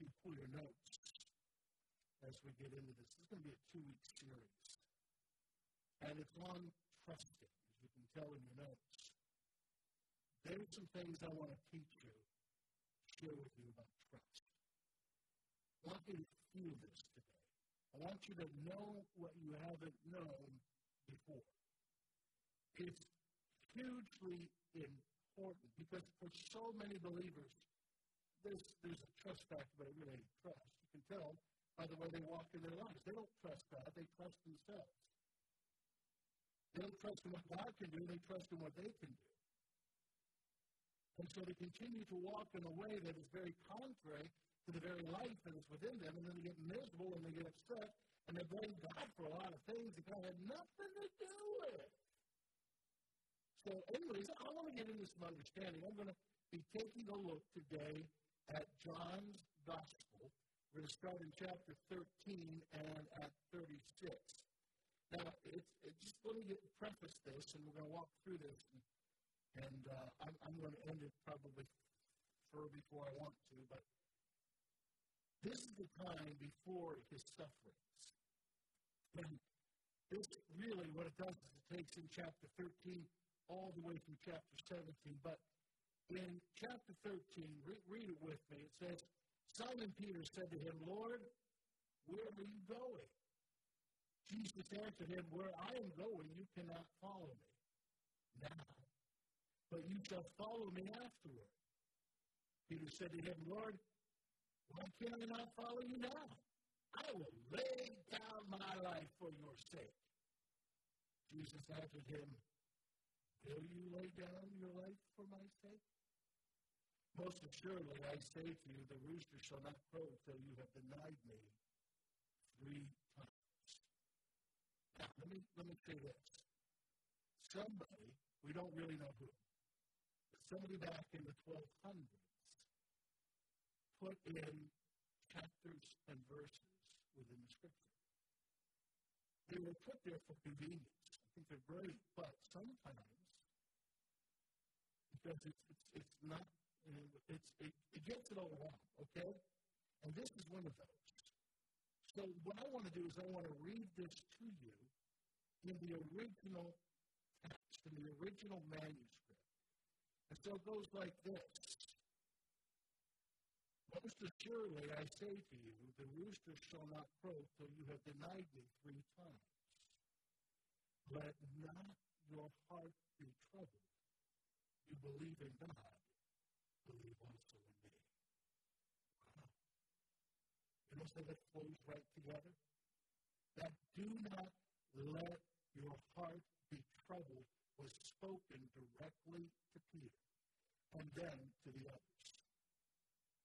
you to pull your notes as we get into this. This is going to be a two week series. And it's on trusting, as you can tell in your notes. There's some things I want to teach you, share with you about trust. I want you to feel this today. I want you to know what you haven't known before. It's hugely important because for so many believers, there's, there's a trust factor, but it really ain't trust. You can tell by the way they walk in their lives. They don't trust God, they trust themselves. They don't trust in what God can do, they trust in what they can do. And so they continue to walk in a way that is very contrary to the very life that is within them, and then they get miserable and they get upset, and they blame God for a lot of things that God had nothing to do with. So, anyways, I want to get into some understanding. I'm going to be taking a look today at John's Gospel. We're going to start in chapter 13 and at 36. Now, it's, it's just let me get, preface this, and we're going to walk through this. And, and uh, I'm, I'm going to end it probably fur before I want to, but this is the time before his sufferings. And this really, what it does is it takes in chapter 13 all the way through chapter 17. But in chapter 13, re- read it with me. It says, Simon Peter said to him, Lord, where are you going? Jesus answered him, Where I am going, you cannot follow me now, but you shall follow me afterward. Peter said to him, Lord, why can I not follow you now? I will lay down my life for your sake. Jesus answered him, Will you lay down your life for my sake? Most assuredly, I say to you, the rooster shall not crow till you have denied me three times. Now, let me, let me say this. Somebody, we don't really know who, but somebody back in the 1200s put in chapters and verses within the Scripture. They were put there for convenience. I think they're great, but sometimes because it's, it's, it's not, it's, it, it gets it all wrong, okay? And this is one of those. So what I want to do is I want to read this to you in the original text, in the original manuscript. And so it goes like this. Most assuredly, I say to you, the rooster shall not crow till you have denied me three times. Let not your heart be troubled. You believe in God, believe also in me. Wow. You know so that it flows right together? That do not let your heart be troubled was spoken directly to Peter and then to the others.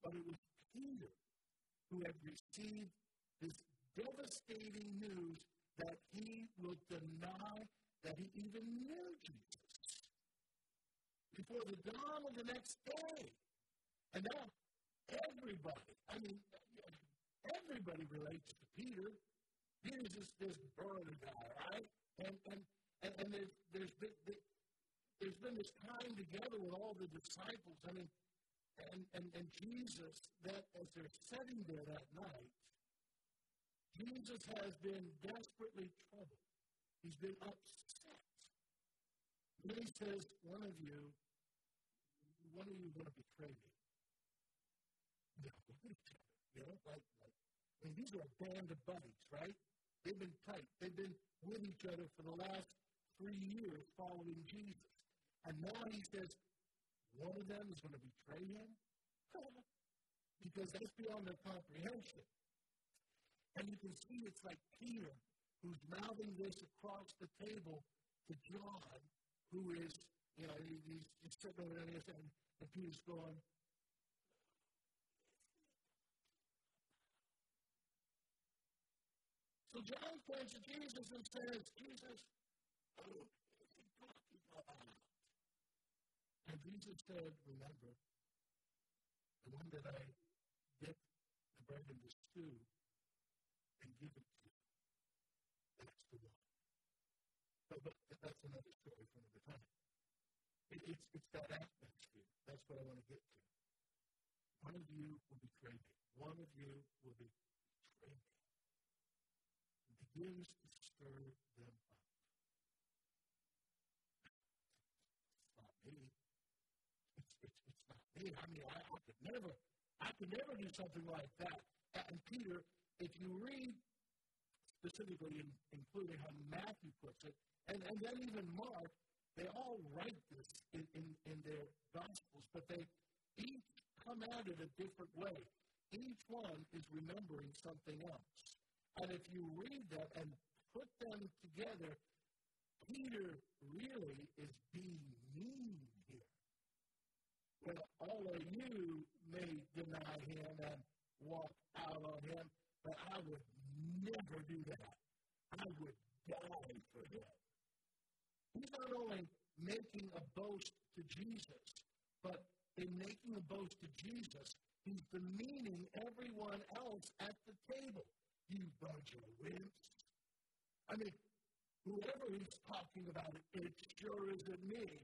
But it was Peter who had received this devastating news that he will deny that he even knew Jesus before the dawn of the next day. And now everybody, I mean, everybody relates to Peter. Peter's just this burly guy, right? And, and, and, and there's, there's, been, there's been this time together with all the disciples. I mean, and, and, and Jesus, that as they're sitting there that night, Jesus has been desperately troubled. He's been upset. And he says, One of you one of you going to betray me? No. You know, like, like, I mean, these are a band of buddies, right? They've been tight. They've been with each other for the last three years following Jesus. And now he says, one of them is going to betray him? because that's beyond their comprehension. And you can see it's like Peter who's mouthing this across the table to John, who is, you know, he's, he's sitting over there and and Peter's going, So John points to Jesus and says, Jesus, is he talking about? And Jesus said, Remember, the one that I dip the bread in the stew and give it to you. That's the one. But, but that's another story for another time. It, it's, it's that atmosphere. That's what I want to get to. One of you will betray me. one of you will betray me. Begins to stir them up. It's not me. It's, it's, it's not me. I mean, I, I could never, I could never do something like that. And Peter, if you read specifically, in, including how Matthew puts it, and, and then even Mark, they all write this in, in, in their Gospels, but they each come at it a different way. Each one is remembering something else. And if you read that and put them together, Peter really is being mean here. Well, all of you may deny him and walk out on him, but I would never do that. I would die for him. He's not only making a boast to Jesus, but in making a boast to Jesus, he's demeaning everyone else at the table. You bunch of wimps. I mean, whoever he's talking about, it sure isn't me.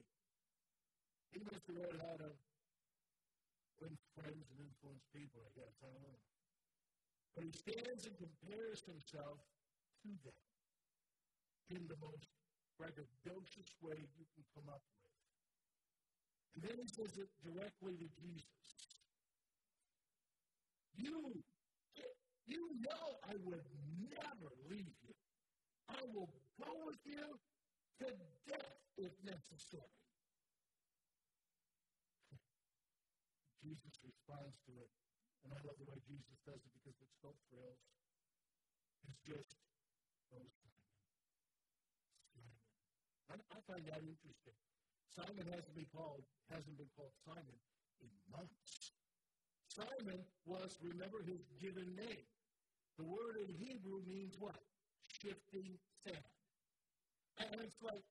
He must have read how to win friends and influence people, I guess. I don't know. But he stands and compares himself to them in the most braggadocious way you can come up with. And then he says it directly to Jesus. You, you know I would never leave you. I will go with you to death if necessary. Jesus responds to it and I love the way Jesus does it because it's no frills. It's just those Simon. Simon. I, I find that interesting. Simon hasn't been called hasn't been called Simon in months. Simon was, remember his given name. The word in Hebrew means what? Shifting sand. And it's like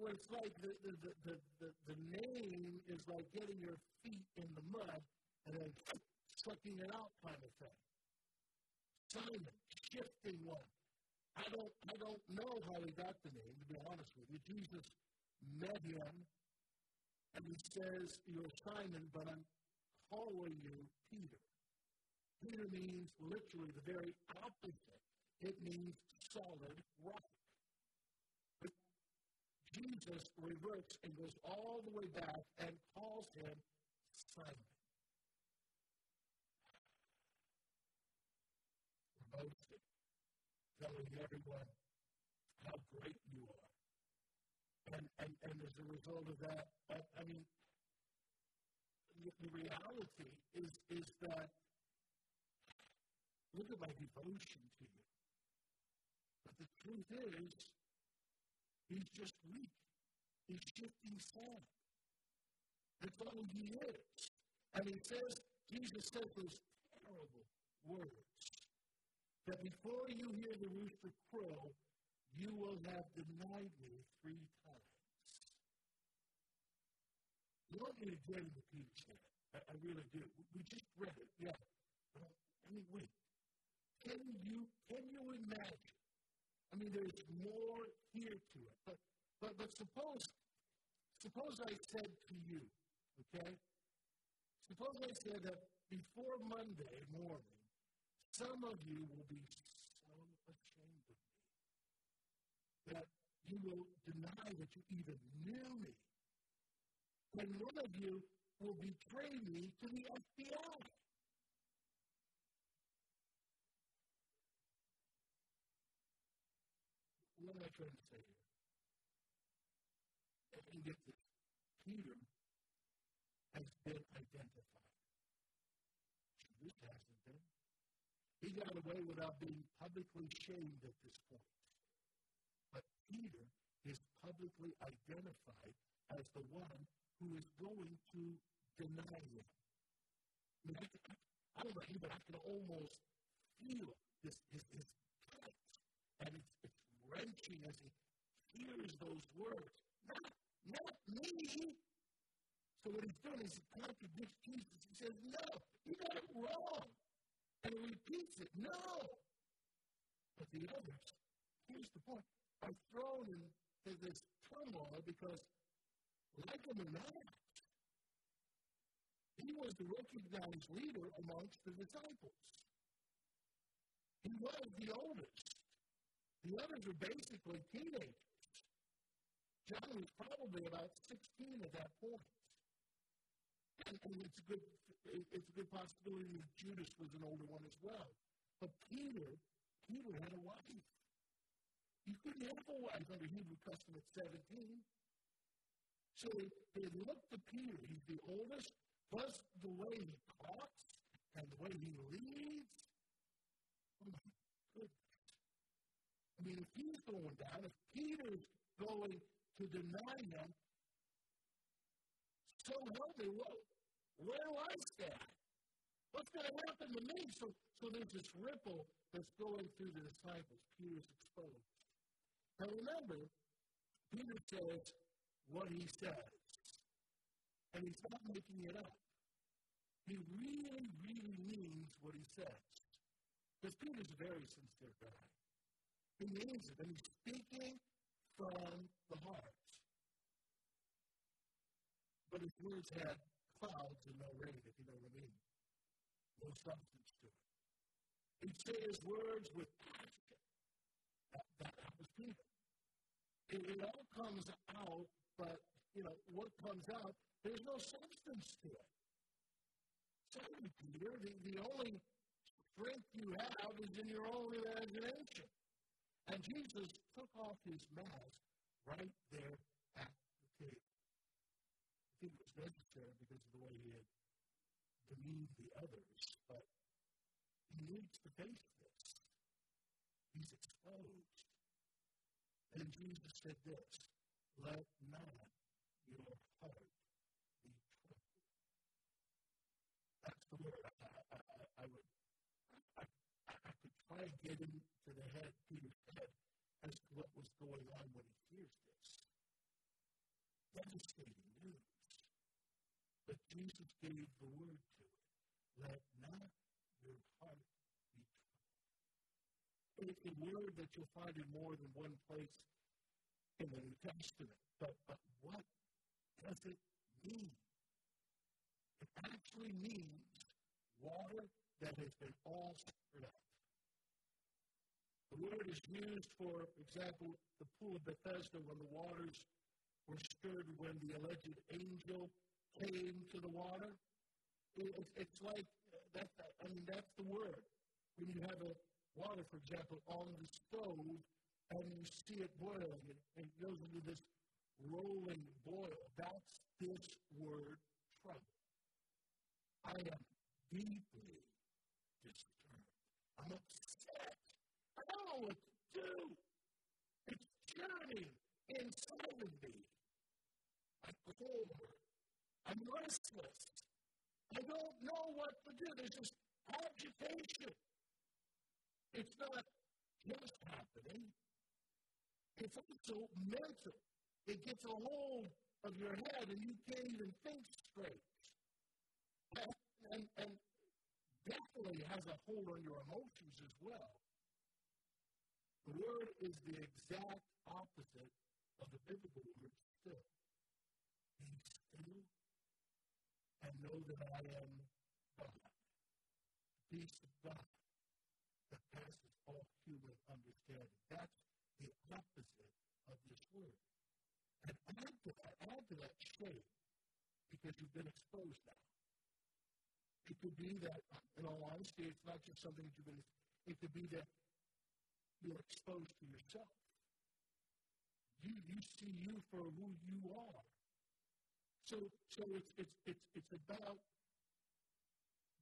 well, it's like the, the, the, the, the name is like getting your feet in the mud and then sucking it out kind of thing. Simon, shifting one. I don't, I don't know how he got the name, to be honest with you. Jesus met him, and he says, You're Simon, but I'm calling you Peter. Peter means literally the very opposite. It means solid rock. But Jesus reverts and goes all the way back and calls him Simon. boasting, telling everyone how great you are. And, and, and as a result of that, I, I mean, the, the reality is, is that look at my devotion to you. But the truth is, he's just weak. He's shifting sand. That's all he is. And he says, Jesus says those terrible words that before you hear the rooster crow, you will have denied me three times. You want me to get into Peter's head? I, I really do. We just read it, yeah. But wait. Can you can you imagine? I mean, there's more here to it. But but but suppose suppose I said to you, okay? Suppose I said that before Monday morning some of you will be so ashamed of me that you will deny that you even knew me. And one of you will betray me to the FBI. Am I trying to say here? And get this. Peter has been identified. Judas hasn't been. He got away without being publicly shamed at this point. But Peter is publicly identified as the one who is going to deny him. I, mean, I, I don't know you, but I can almost feel this, his, his and it's, it's wrenching as he hears those words. Not, not me. So what he's doing is he contradicts Jesus. He says, no, you got it wrong and he repeats it. No! But the others, here's the point, are thrown into this turmoil because, like them or not, He was the recognized leader amongst the disciples. He was the oldest. The others were basically teenagers. John was probably about 16 at that point. And, and it's, a good, it's a good possibility that Judas was an older one as well. But Peter, Peter had a wife. You couldn't have a wife under Hebrew custom at 17. So they looked to Peter. He's the oldest, plus the way he talks and the way he leads. Oh my. I mean, if he's going down, if Peter's going to deny him, so help me, what, where do I stand? What's going to happen to me? So, so there's this ripple that's going through the disciples. Peter's exposed. Now remember, Peter says what he says. And he's not making it up. He really, really means what he says. Because Peter's a very sincere guy. He means it. And he's speaking from the heart. But his words had clouds and no rain, if you know what I mean. No substance to it. He'd say his words with passion. That, that, was Peter. It, it all comes out, but, you know, what comes out, there's no substance to it. Sorry, Peter, the, the only strength you have is in your own imagination. And Jesus took off his mask right there at the table I think it was necessary because of the way he had demeaned the others, but he needs to face this. He's exposed. And Jesus said this Let not your heart be troubled. That's the word I, I, I, I would. And get into the head, Peter's head, as to what was going on when he hears this. Devastating news. But Jesus gave the word to it. Let not your heart be troubled. It's a word that you'll find in more than one place in the New Testament. But, but what does it mean? It actually means water that has been all stirred up. The word is used, for example, the pool of Bethesda when the waters were stirred when the alleged angel came to the water. It, it's like that. I mean, that's the word. When you have a water, for example, on the stove, and you see it boiling, and it goes into this rolling boil. That's this word trouble. I am deeply disturbed. I'm upset. To do. It's churning inside of me. I pour I'm restless. I don't know what to do. There's just agitation. It's not just happening, it's also mental. It gets a hold of your head and you can't even think straight. And, and, and definitely has a hold on your emotions as well. The word is the exact opposite of the biblical word still. Be still and know that I am God. Peace of God that passes all human understanding. That's the opposite of this word. And add to that, add to that shame, because you've been exposed now. It could be that, in all honesty, it's not just something that you've been, it could be that you're exposed to yourself. You, you see you for who you are. So, so it's, it's, it's, it's about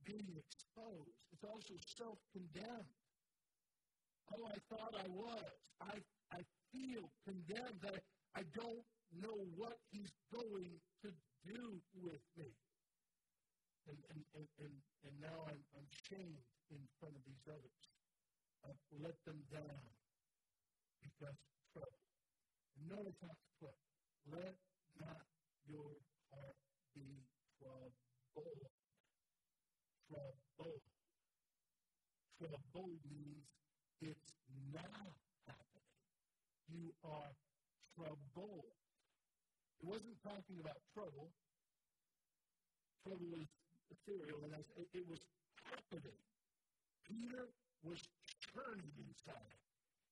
being exposed. It's also self condemned. Oh, I thought I was. I, I feel condemned. I, I don't know what he's going to do with me. And, and, and, and, and now I'm, I'm shamed in front of these others. I've let them down because of trouble. And notice how to put, let not your heart be troubled. Troubled. Troubled means it's now happening. You are troubled. It wasn't talking about trouble. Trouble was ethereal, and it was happening. Peter was turning inside.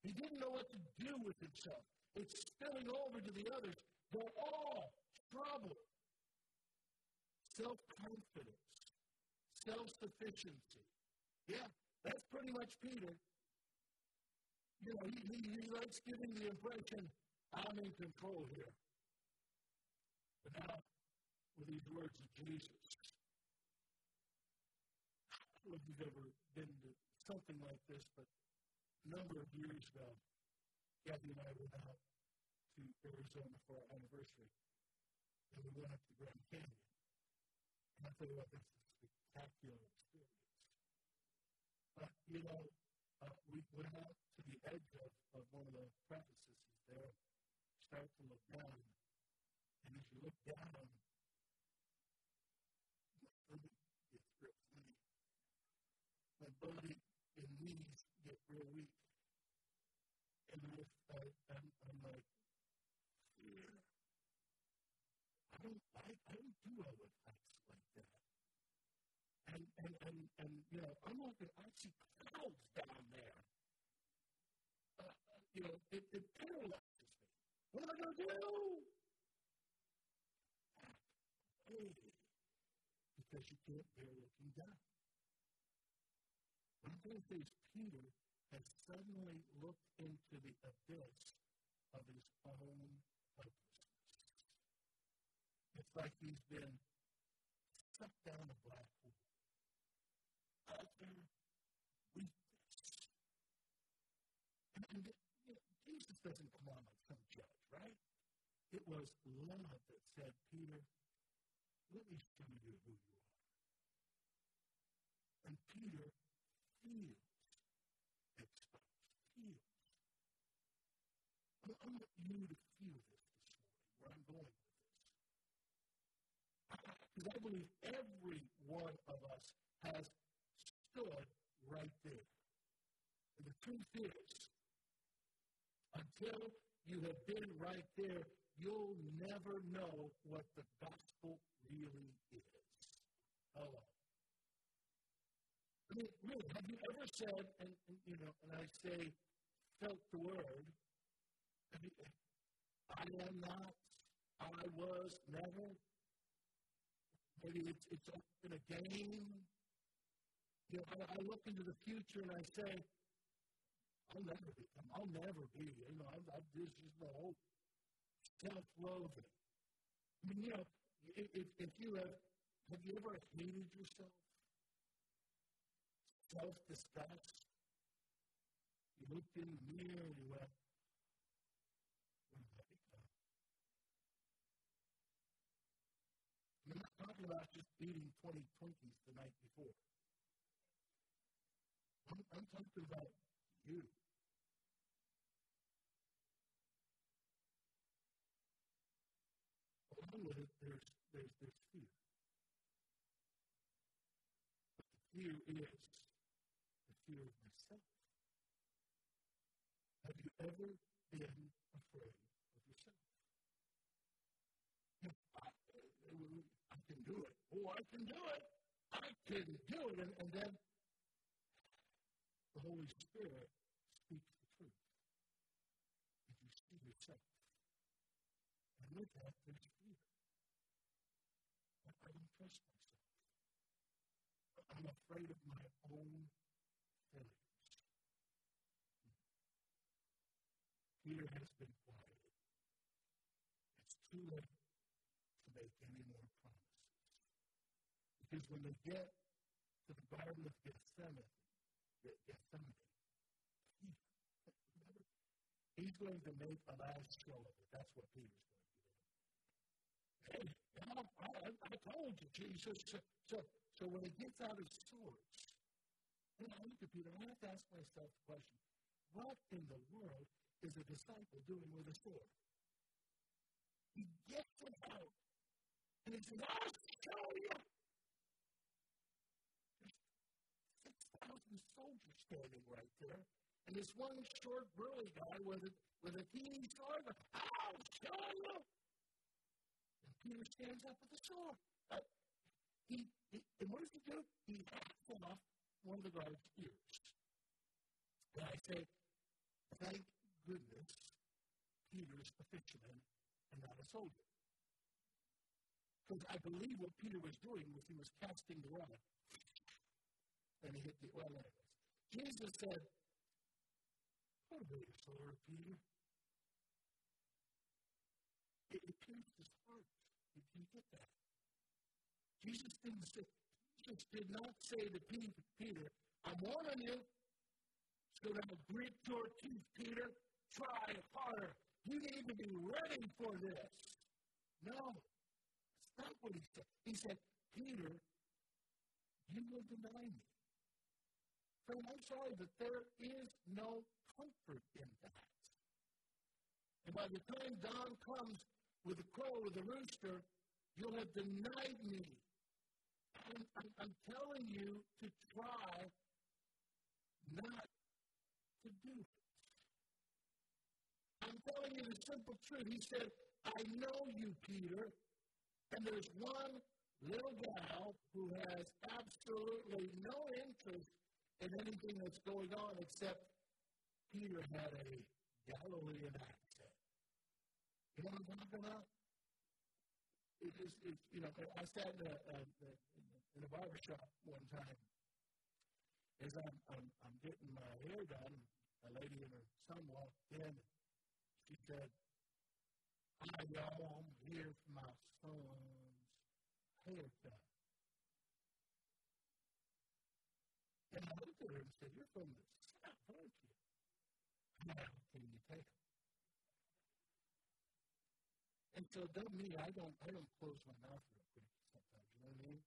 He didn't know what to do with himself. It's spilling over to the others. They're all troubled. Self confidence, self sufficiency. Yeah, that's pretty much Peter. You know, he, he, he likes giving the impression I'm in control here. But now, with these words of Jesus, I don't know if you've ever been to something like this, but a number of years ago, Kathy and I went out to Arizona for our anniversary, and we went up to Grand Canyon. And I tell you what, that's a spectacular experience. But, you know, uh, we went out to the edge of, of one of the precipices there, start to look down, and as you look down, my body and knees get real weak. And I, I, I'm, I'm like, fear. I don't, I, I don't do well with heights like that. And, and, and, and you know, I'm looking, I see clouds down there. Uh, you know, it, it paralyzes me. What am I going to do? Hey, because you can't bear looking down. Is Peter has suddenly looked into the abyss of his own helplessness. It's like he's been sucked down a black hole. Utter weakness. And, and you know, Jesus doesn't come on like some judge, right? It was love that said, Peter, let me show you who you are. And Peter feels exposed. Feels. I want you to feel this this morning, where I'm going with this. Because I believe every one of us has stood right there. And the truth is, until you have been right there, you'll never know what the gospel really is. Hello. I mean, really, have you ever said, and, and you know, and I say, felt the word, I am not, I was never. Maybe it's, it's in a game. You know, I, I look into the future and I say, I'll never be, I'll never be. You know, I'm, I'm, this is my whole self-loathing. I mean, you know, if, if you have, have you ever hated yourself? Self-disgust? You looked in the mirror and you went, what did that become? I'm not talking about just eating 20 Twinkies the night before. I'm, I'm talking about you. Along with it, there's, there's, there's fear. But the fear is the fear of myself. Have you ever been afraid of yourself? I, I can do it. Oh, I can do it. I can do it. And, and then the Holy Spirit speaks the truth. If you see yourself. And with that, there's fear. I, I don't trust myself. I'm afraid of my own failures. Peter has been quieted. It's too late to make any more promises. Because when they get to the Garden of Gethsemane, Gethsemane. He's going to make a last show of it. That's what Peter's going to do. Hey, I, I, I told you, Jesus. So, so, so when he gets out his swords, and I look at Peter, I have to ask myself the question, what in the world is a disciple doing with a sword? He gets it out, and he says, I'll show you. Standing right there. And this one short, burly guy with a, with a keen sword, I'll show you. And Peter stands up with the sword. Uh, he, he and what does he do? He hacks off one of the guard's ears. And I say, thank goodness Peter's a fisherman and not a soldier. Because I believe what Peter was doing was he was casting the rod. And he hit the well anyways. Jesus said, away your sword, Peter. It, it pierced his heart. Did you get that? Jesus didn't say, Jesus did not say to Peter, I'm warning you. So now grit your teeth, Peter. Try harder. You need to be ready for this. No. That's not what he said. He said, Peter, you will deny me. Friend, I'm sorry, but there is no comfort in that. And by the time dawn comes with the crow of the rooster, you'll have denied me. I'm, I'm, I'm telling you to try not to do it. I'm telling you the simple truth. He said, I know you, Peter, and there's one little gal who has absolutely no interest in anything that's going on except Peter had a Galilean accent. You know what I'm talking about? It is, it's, you know, I sat in a, a, a, in a barber shop one time as I'm, I'm, I'm getting my hair done. A lady and her son walked in. She said, Hi, y'all. I'm here for my son's haircut. And I looked at her and said, You're from the South, aren't you? How can you tell? And so don't me, I don't I don't close my mouth real quick sometimes, you know what I mean?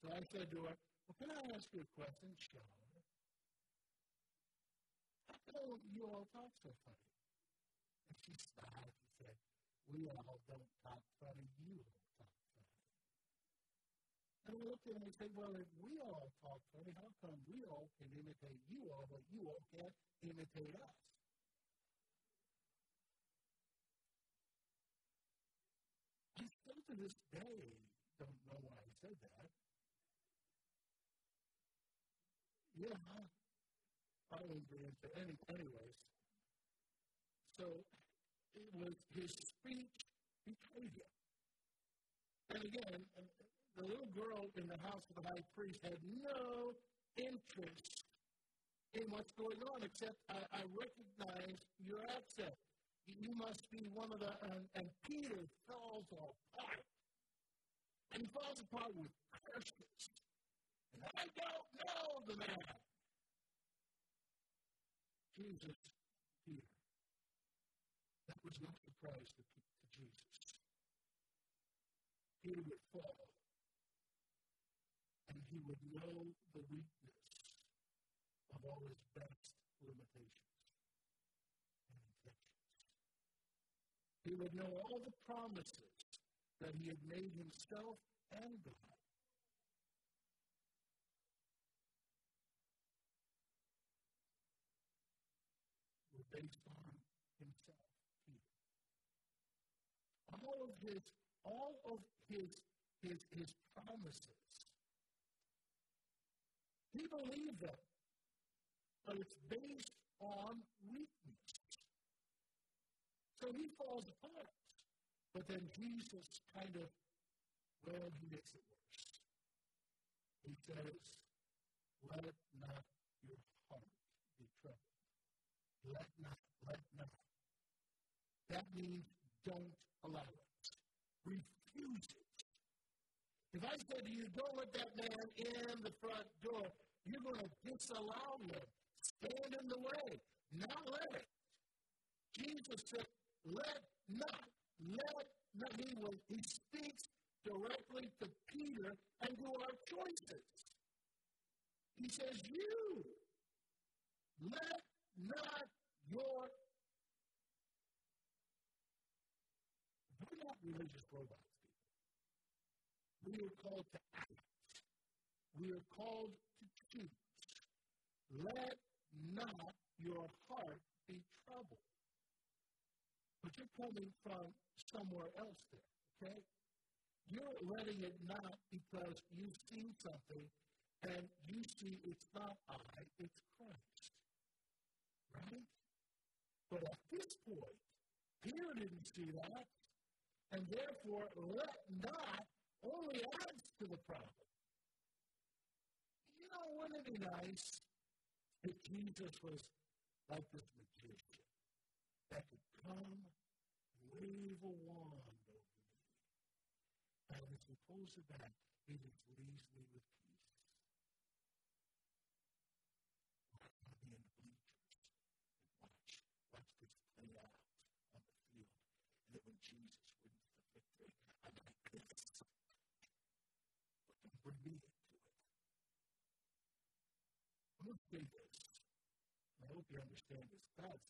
So I said to her, Well, can I ask you a question, Sure. How come you all talk so funny? And she smiled and said, We all don't talk funny, you all we looked at him and said, Well, if we all talk funny, how come we all can imitate you all, but you all can't imitate us? I still to this day don't know why he said that. Yeah, I won't get into any, anyways. So it was his speech him. And again, the little girl in the house of the high priest had no interest in what's going on, except I, I recognize your accent. You must be one of the, and, and Peter falls apart. And he falls apart with curses. And I don't know the man. Jesus, Peter. That was no surprise to, to Jesus. Peter would fall, he would know the weakness of all his best limitations and intentions. He would know all the promises that he had made himself and God. based on himself, Peter. All of his, all of his, his, his promises. He believed them, but it's based on weakness. So he falls apart. But then Jesus kind of, well, he makes it worse. He says, let not your heart be troubled. Let not, let not. That means don't allow it. Refuse it. If I said to you, don't let that man in the front door, you're going to disallow him. Stand in the way. Not let it. Jesus said, let not. Let not. He, will, he speaks directly to Peter and to our choices. He says, you. Let not your. We're not religious robots, people. We are called to act. We are called choose. Let not your heart be troubled. But you're coming from somewhere else there, okay? You're letting it not because you've seen something and you see it's not I, it's Christ. Right? But at this point, Peter didn't see that, and therefore let not only adds to the problem. You know, wouldn't it be nice if Jesus was like this magician that could come and wave a wand over me, and as he pulls it back, he just leaves me with peace. I want to be in the bleachers and watch, watch this play out on the field. And then when Jesus wins the victory, I'm like this. But bring me into it. To say this. I hope you understand this. God's,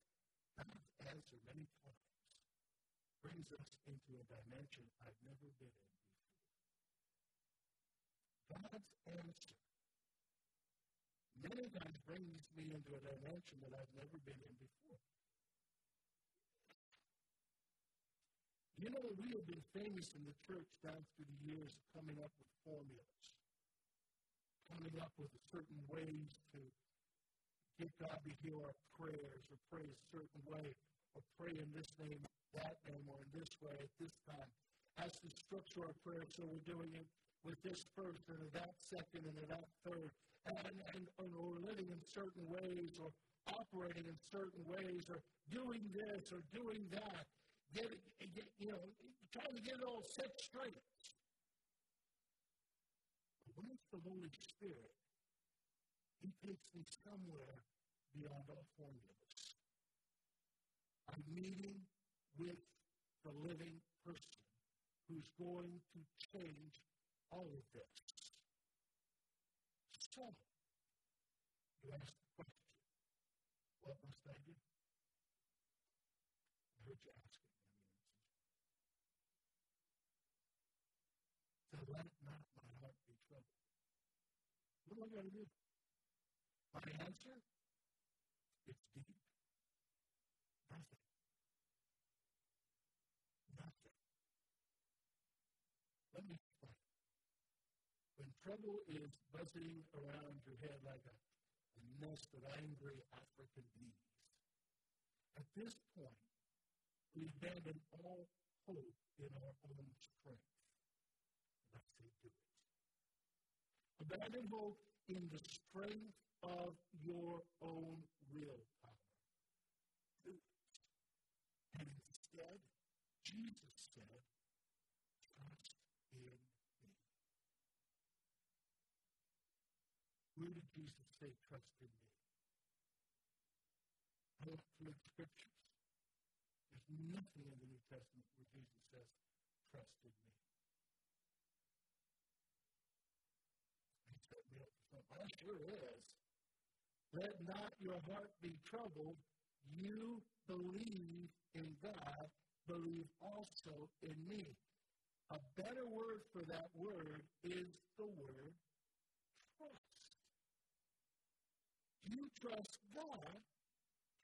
God's answer many times brings us into a dimension I've never been in before. God's answer many times brings me into a dimension that I've never been in before. You know, we have been famous in the church down through the years of coming up with formulas, coming up with certain ways to get God to hear our prayers, or pray a certain way, or pray in this name, that name, or in this way at this time. As to structure our prayer, so we're doing it with this first and that second and that third. And, and, and we're living in certain ways or operating in certain ways or doing this or doing that. Get, get you know, trying to get it all set straight. It's the Holy Spirit, He takes me somewhere beyond all formulas. I'm meeting with the living person who's going to change all of this. So, you ask the question, what must I do? I heard you ask it. So let not my heart be troubled. What am I going to do? My answer? It's deep. Nothing. Nothing. Let me explain. When trouble is buzzing around your head like a, a nest of angry African bees, at this point, we abandon all hope in our own strength. And I say, do it. Abandon hope in the strength of your own willpower. Do it. And instead, Jesus said, trust in me. Where did Jesus say, trust in me? I look through the scriptures. There's nothing in the New Testament where Jesus says, trust in me. He set me sure is. Let not your heart be troubled. You believe in God, believe also in me. A better word for that word is the word trust. You trust God,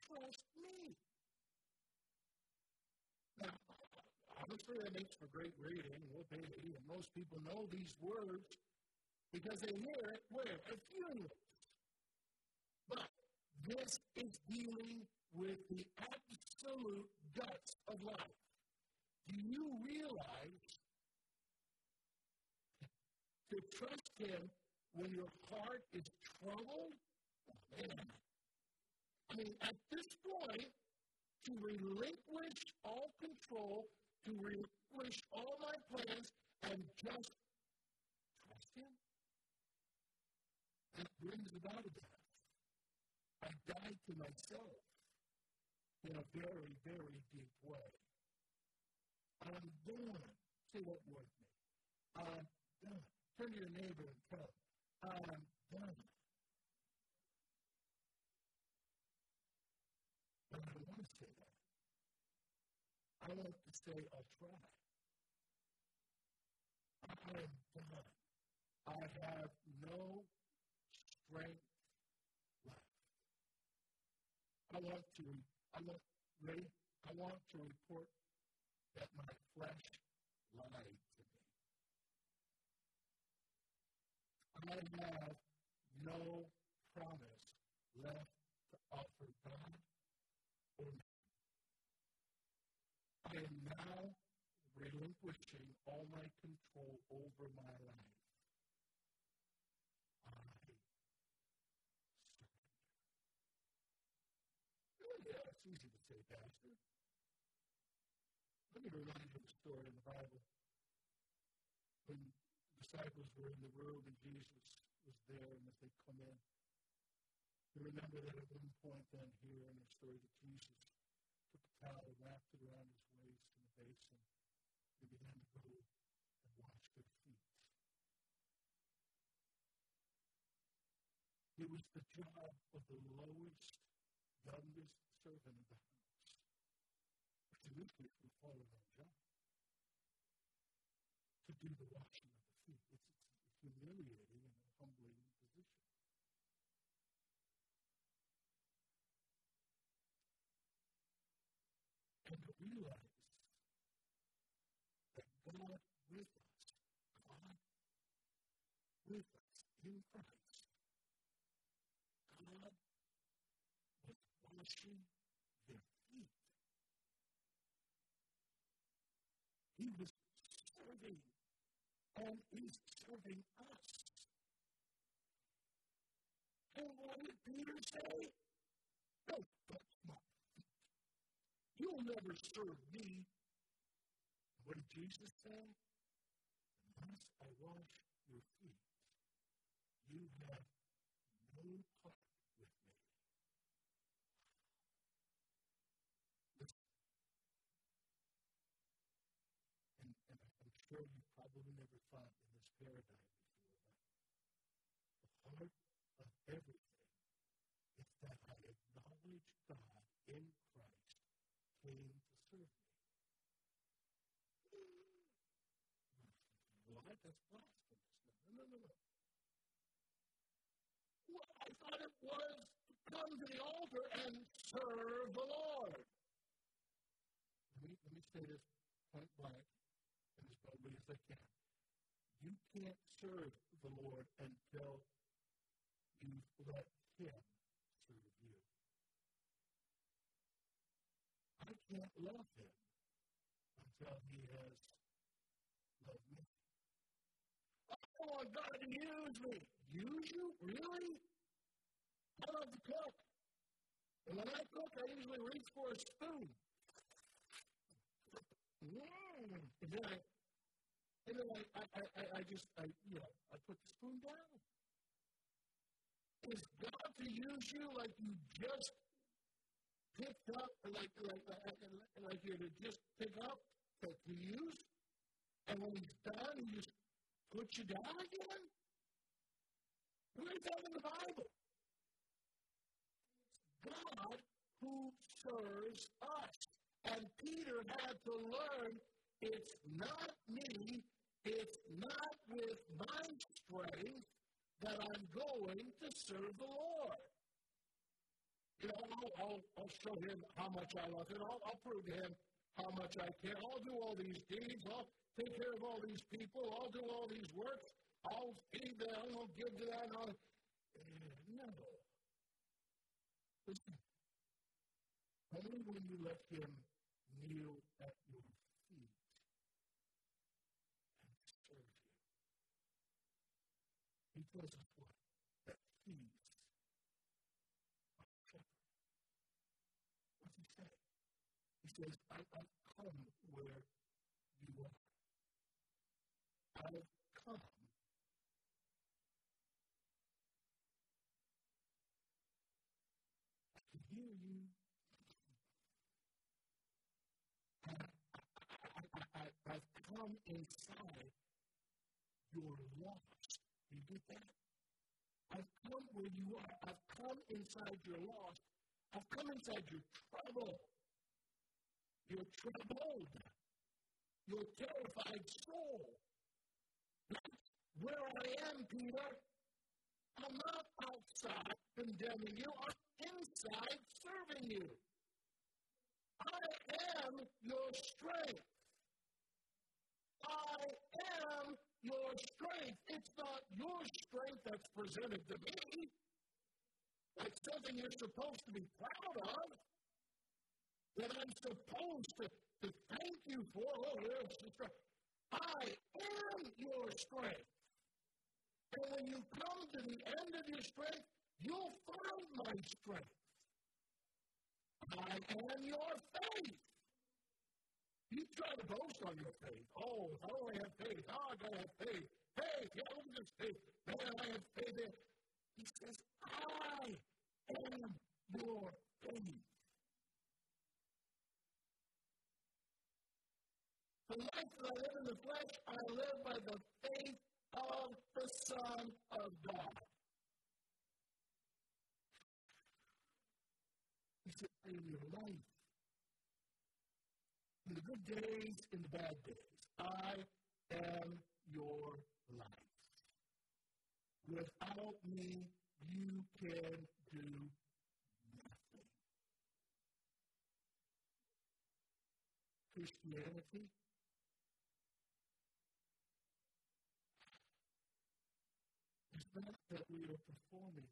trust me. Now, obviously, that makes for great reading. Pay And most people know these words because they hear it where? At funerals. But this is dealing with the absolute guts of life. Do you realize to trust Him when your heart is troubled? Man. I mean, at this point, to relinquish all control, to relinquish all my plans, and just trust Him? That brings about a death. I died to myself in a very, very deep way. I'm done. Say that word me. I'm done. Turn to your neighbor and tell him, I'm done. But I don't want to say that. I want to say, I'll try. I am done. I have no I want to, I want, ready? I want to report that my flesh lied to me. I have no promise left to offer God or me. I am now relinquishing all my control over my life. Were in the room and Jesus was there, and as they come in, you remember that at one point then here in the story that Jesus took a towel wrapped it around his waist in a basin and began to go and wash their feet. It was the job of the lowest, youngest servant of the house. Case would fall that job. To do the washing of the feet. It's, it's humiliating and a humbling position. And to realize that God with us, God with us in Christ, God was washing their feet. He was serving and is serving us. And what did Peter say? Don't. You'll never serve me. What did Jesus say? Unless I wash your feet, you have no part with me. Listen. And, and I'm sure you probably never thought in this paradigm before, but the heart of everything is that I acknowledge God in Christ came to serve me. What? That's blasphemous. No, no, no, no. Well, I thought it was to come to the altar and serve the Lord. Let me, let me say this point blank and as boldly as I can. You can't serve the Lord until you've let Him serve you. I can't love Him until He has loved me. I God use me. Use you? Really? I love to cook. And when I cook, I usually reach for a spoon. Mm. And then I, and then I, I, I, I just, I, you know, I put the spoon down. Is God to use you like you just picked up, like, like, like, like you're to just pick up to, use? And when he's done, he just put you down again? Where's that in the Bible? God who serves us. And Peter had to learn it's not me, it's not with my strength that I'm going to serve the Lord. You know, I'll, I'll, I'll show him how much I love him. I'll, I'll prove to him how much I care. I'll do all these deeds. I'll take care of all these people. I'll do all these works. I'll feed them. I'll give to that. I'll... Eh, no. Listen. Only when you let him kneel at your feet and serve you. He tells what? That feeds our shepherd. What's he say? He says, I, I've come where you are. I've come I can hear you. I, I, I've come inside your loss. You get that? I've come where you are. I've come inside your loss. I've come inside your trouble. You're troubled. Your terrified soul. That's where I am, Peter. I'm not outside condemning you. I'm inside serving you. I am your strength. I am your strength. It's not your strength that's presented to me. It's something you're supposed to be proud of. That I'm supposed to, to thank you for. Oh, yes. I am your strength. And when you come to the end of your strength, you'll find my strength. I am your faith. You try to boast on your faith. Oh, I only have faith, oh, I gotta have faith. Faith, yeah, look at this faith. Man, I have faith. He says, I am your faith. The life that I live in the flesh, I live by the faith of the Son of God. He said, I am your life in the good days, in the bad days. I am your life. Without me, you can do nothing. Christianity is not that we are performing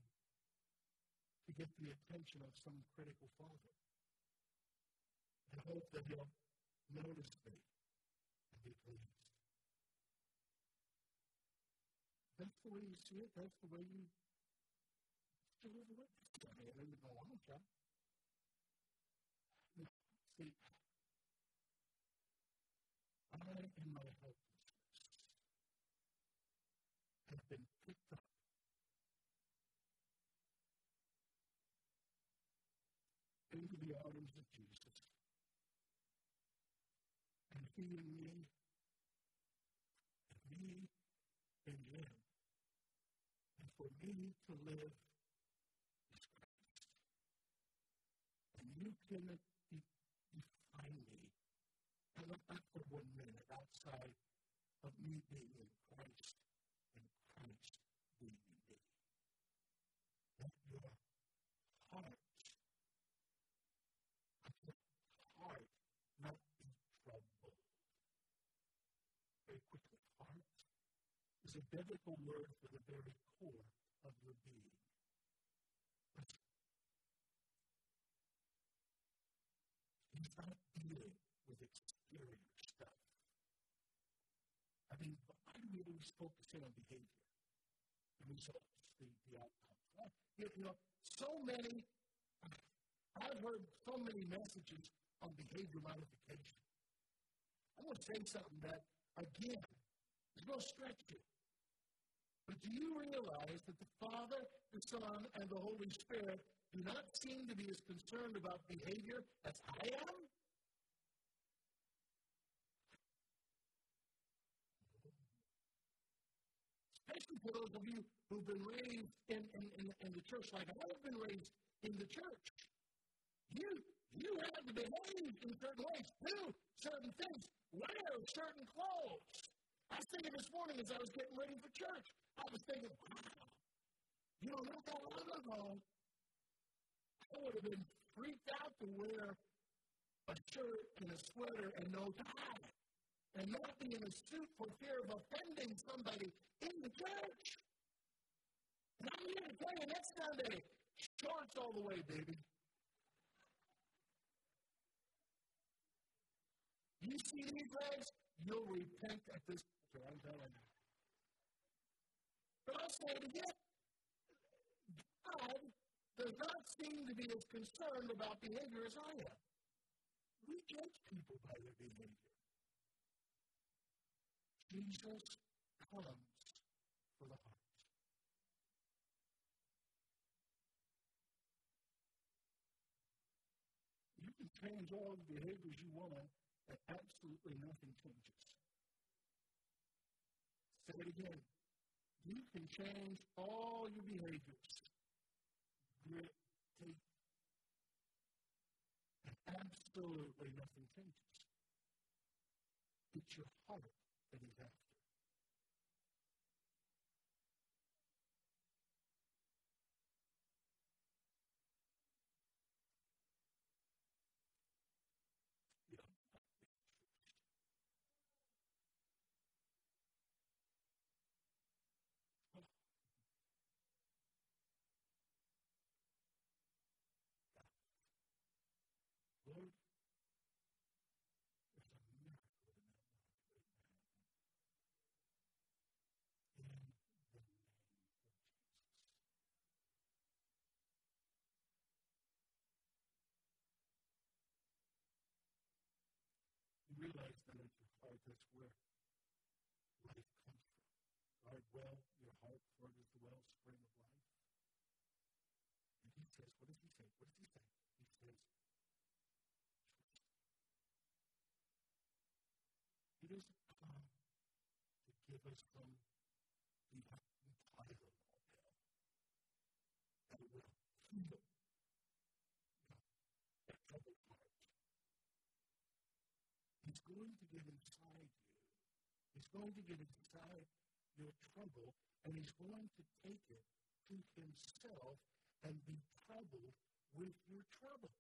to get the attention of some critical father and hope that he'll Notice me and be pleased. That's the way you see it. That's the way you deliver it. I mean, and go on, John. See, I, in my helplessness, have been picked up into the arms of Jesus he in me, and me in him. And for me to live is Christ. And you cannot define me. And not back for one minute outside of me being in Christ and Christ being in me. Let your heart is a biblical word for the very core of your being. He's not dealing with exterior stuff. I mean, why do we always focus in on behavior, the results, the, the outcomes? Right? You, know, so many, I've heard so many messages on behavior modification. I want to say something that, again, going to stretch you. But do you realize that the Father, the Son, and the Holy Spirit do not seem to be as concerned about behavior as I am? Especially for those of you who've been raised in, in, in, in the church like I've been raised in the church. You, you have to behave in certain ways, do certain things, wear certain clothes. I was thinking this morning as I was getting ready for church, I was thinking, wow, you know, not that long ago, I would have been freaked out to wear a shirt and a sweater and no tie and not be in a suit for fear of offending somebody in the church. And I'm here to tell you next Sunday, shorts all the way, baby. You see these legs, you'll repent at this point. I'm telling. But I'll say it again. God does not seem to be as concerned about behavior as I am. We judge people by their behavior. Jesus comes for the heart. You can change all the behaviors you want, and absolutely nothing changes. Say it again you can change all your behaviors. Grit, teeth, and absolutely nothing changes. It's your heart that is after. Realize that at your heart, that's where life comes from. Guard well your heart, for it is the wellspring of life. And he says, what does he say? What does he say? He says, He doesn't come to give us some divine Tylenol pill that will heal a troubled heart. He's going to get inside you. He's going to get inside your trouble, and he's going to take it to himself and be troubled with your trouble.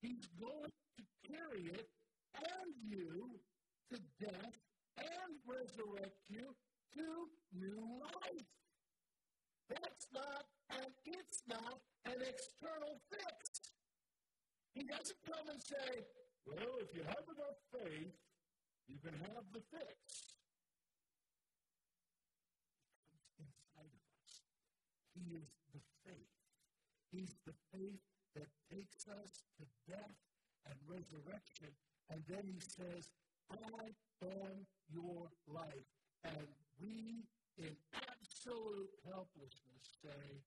He's going to carry it and you to death and resurrect you to new life. That's not, and it's not an external fix. He doesn't come and say, well, if you have enough faith, you can have the fix. Inside of us. He is the faith. He's the faith that takes us to death and resurrection. And then he says, I am your life. And we, in absolute helplessness, say,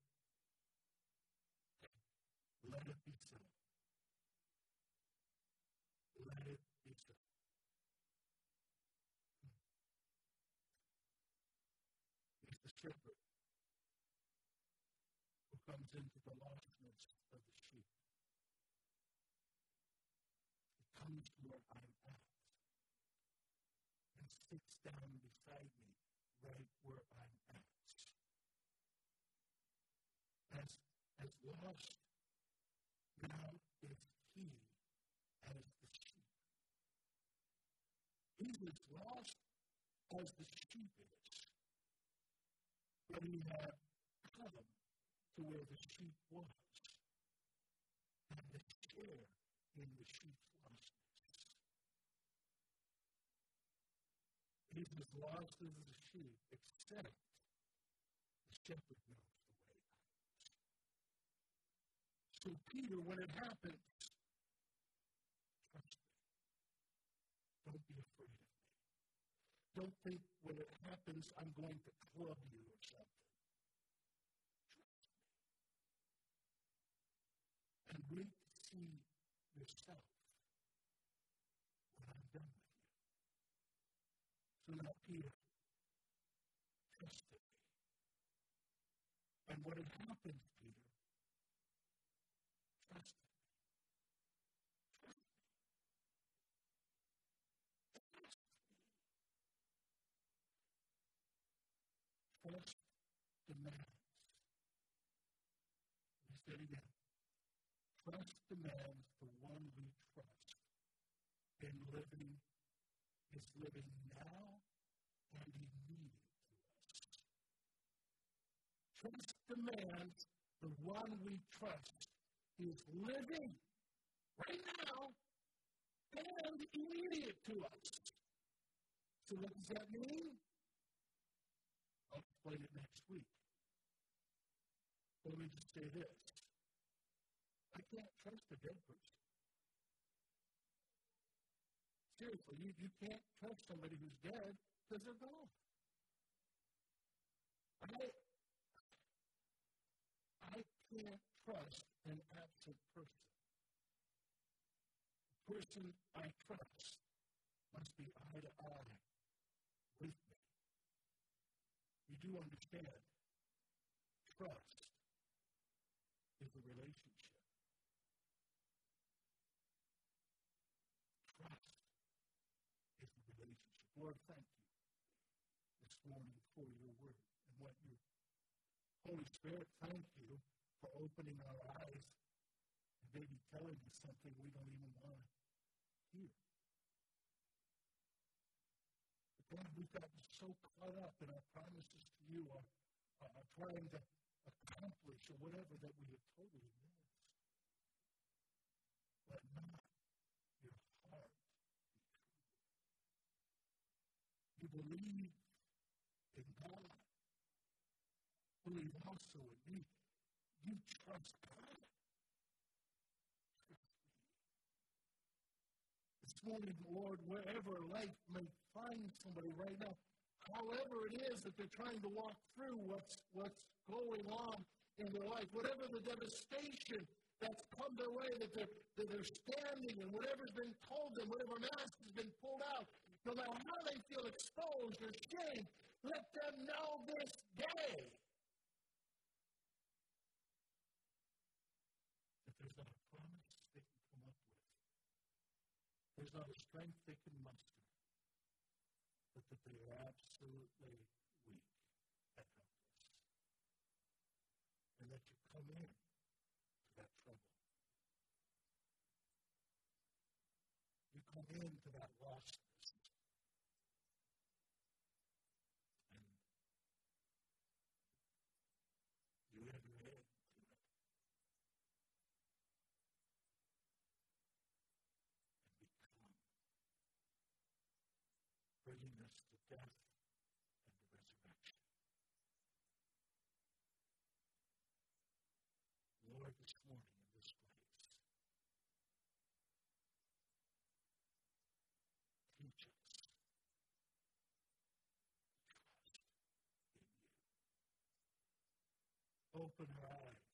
let it be so. Let it. He's the shepherd who comes into the lostness of the sheep. He comes where I'm at and sits down beside me right where I'm at. As, as lost now is he as the sheep. He's as lost as the sheep is. But he had come to where the sheep was and to share in the sheep's lostness. He's as lost as the sheep, except the shepherd knows the way. So, Peter, when it happens, trust me. Don't be afraid of. Don't think when it happens, I'm going to club you or something. Trust me. And wait to see yourself when I'm done with you. So now Peter trusted me. And what had happened, Peter, trusted me. Trust me. Trust me. Trust demands. Let me say it again. Trust demands the one we trust in living is living now and immediate to us. Trust demands the one we trust is living right now and immediate to us. So, what does that mean? I'll explain it next week. But let me just say this can't trust a dead person. Seriously, you, you can't trust somebody who's dead because they're gone. I, I can't trust an absent person. The person I trust must be eye to eye with me. You do understand, trust is a relationship. Trust is a relationship. Lord, thank you this morning for your word and what you Holy Spirit, thank you for opening our eyes and maybe telling us something we don't even want to hear. But God, we've gotten so caught up in our promises to you, our, our trying to accomplish or whatever that we have totally missed. Let not your heart be troubled. You believe in God. Believe also in me. You trust God. It's morning, Lord, wherever life may find somebody right now, however it is that they're trying to walk through what's, what's going on in their life, whatever the devastation that's come their way, that they're, that they're standing and whatever's been told them, whatever mask has been pulled out, no matter how they feel exposed or shamed, let them know this day that there's not a promise they can come up with. There's not a strength they can muster, but that they are absolutely weak and helpless. And that you come in to that trouble. You come into that lostness. And you enter into it. And become. Bringing us to death and to resurrection. Lord, this morning in this place, teach us to trust in you. Open our eyes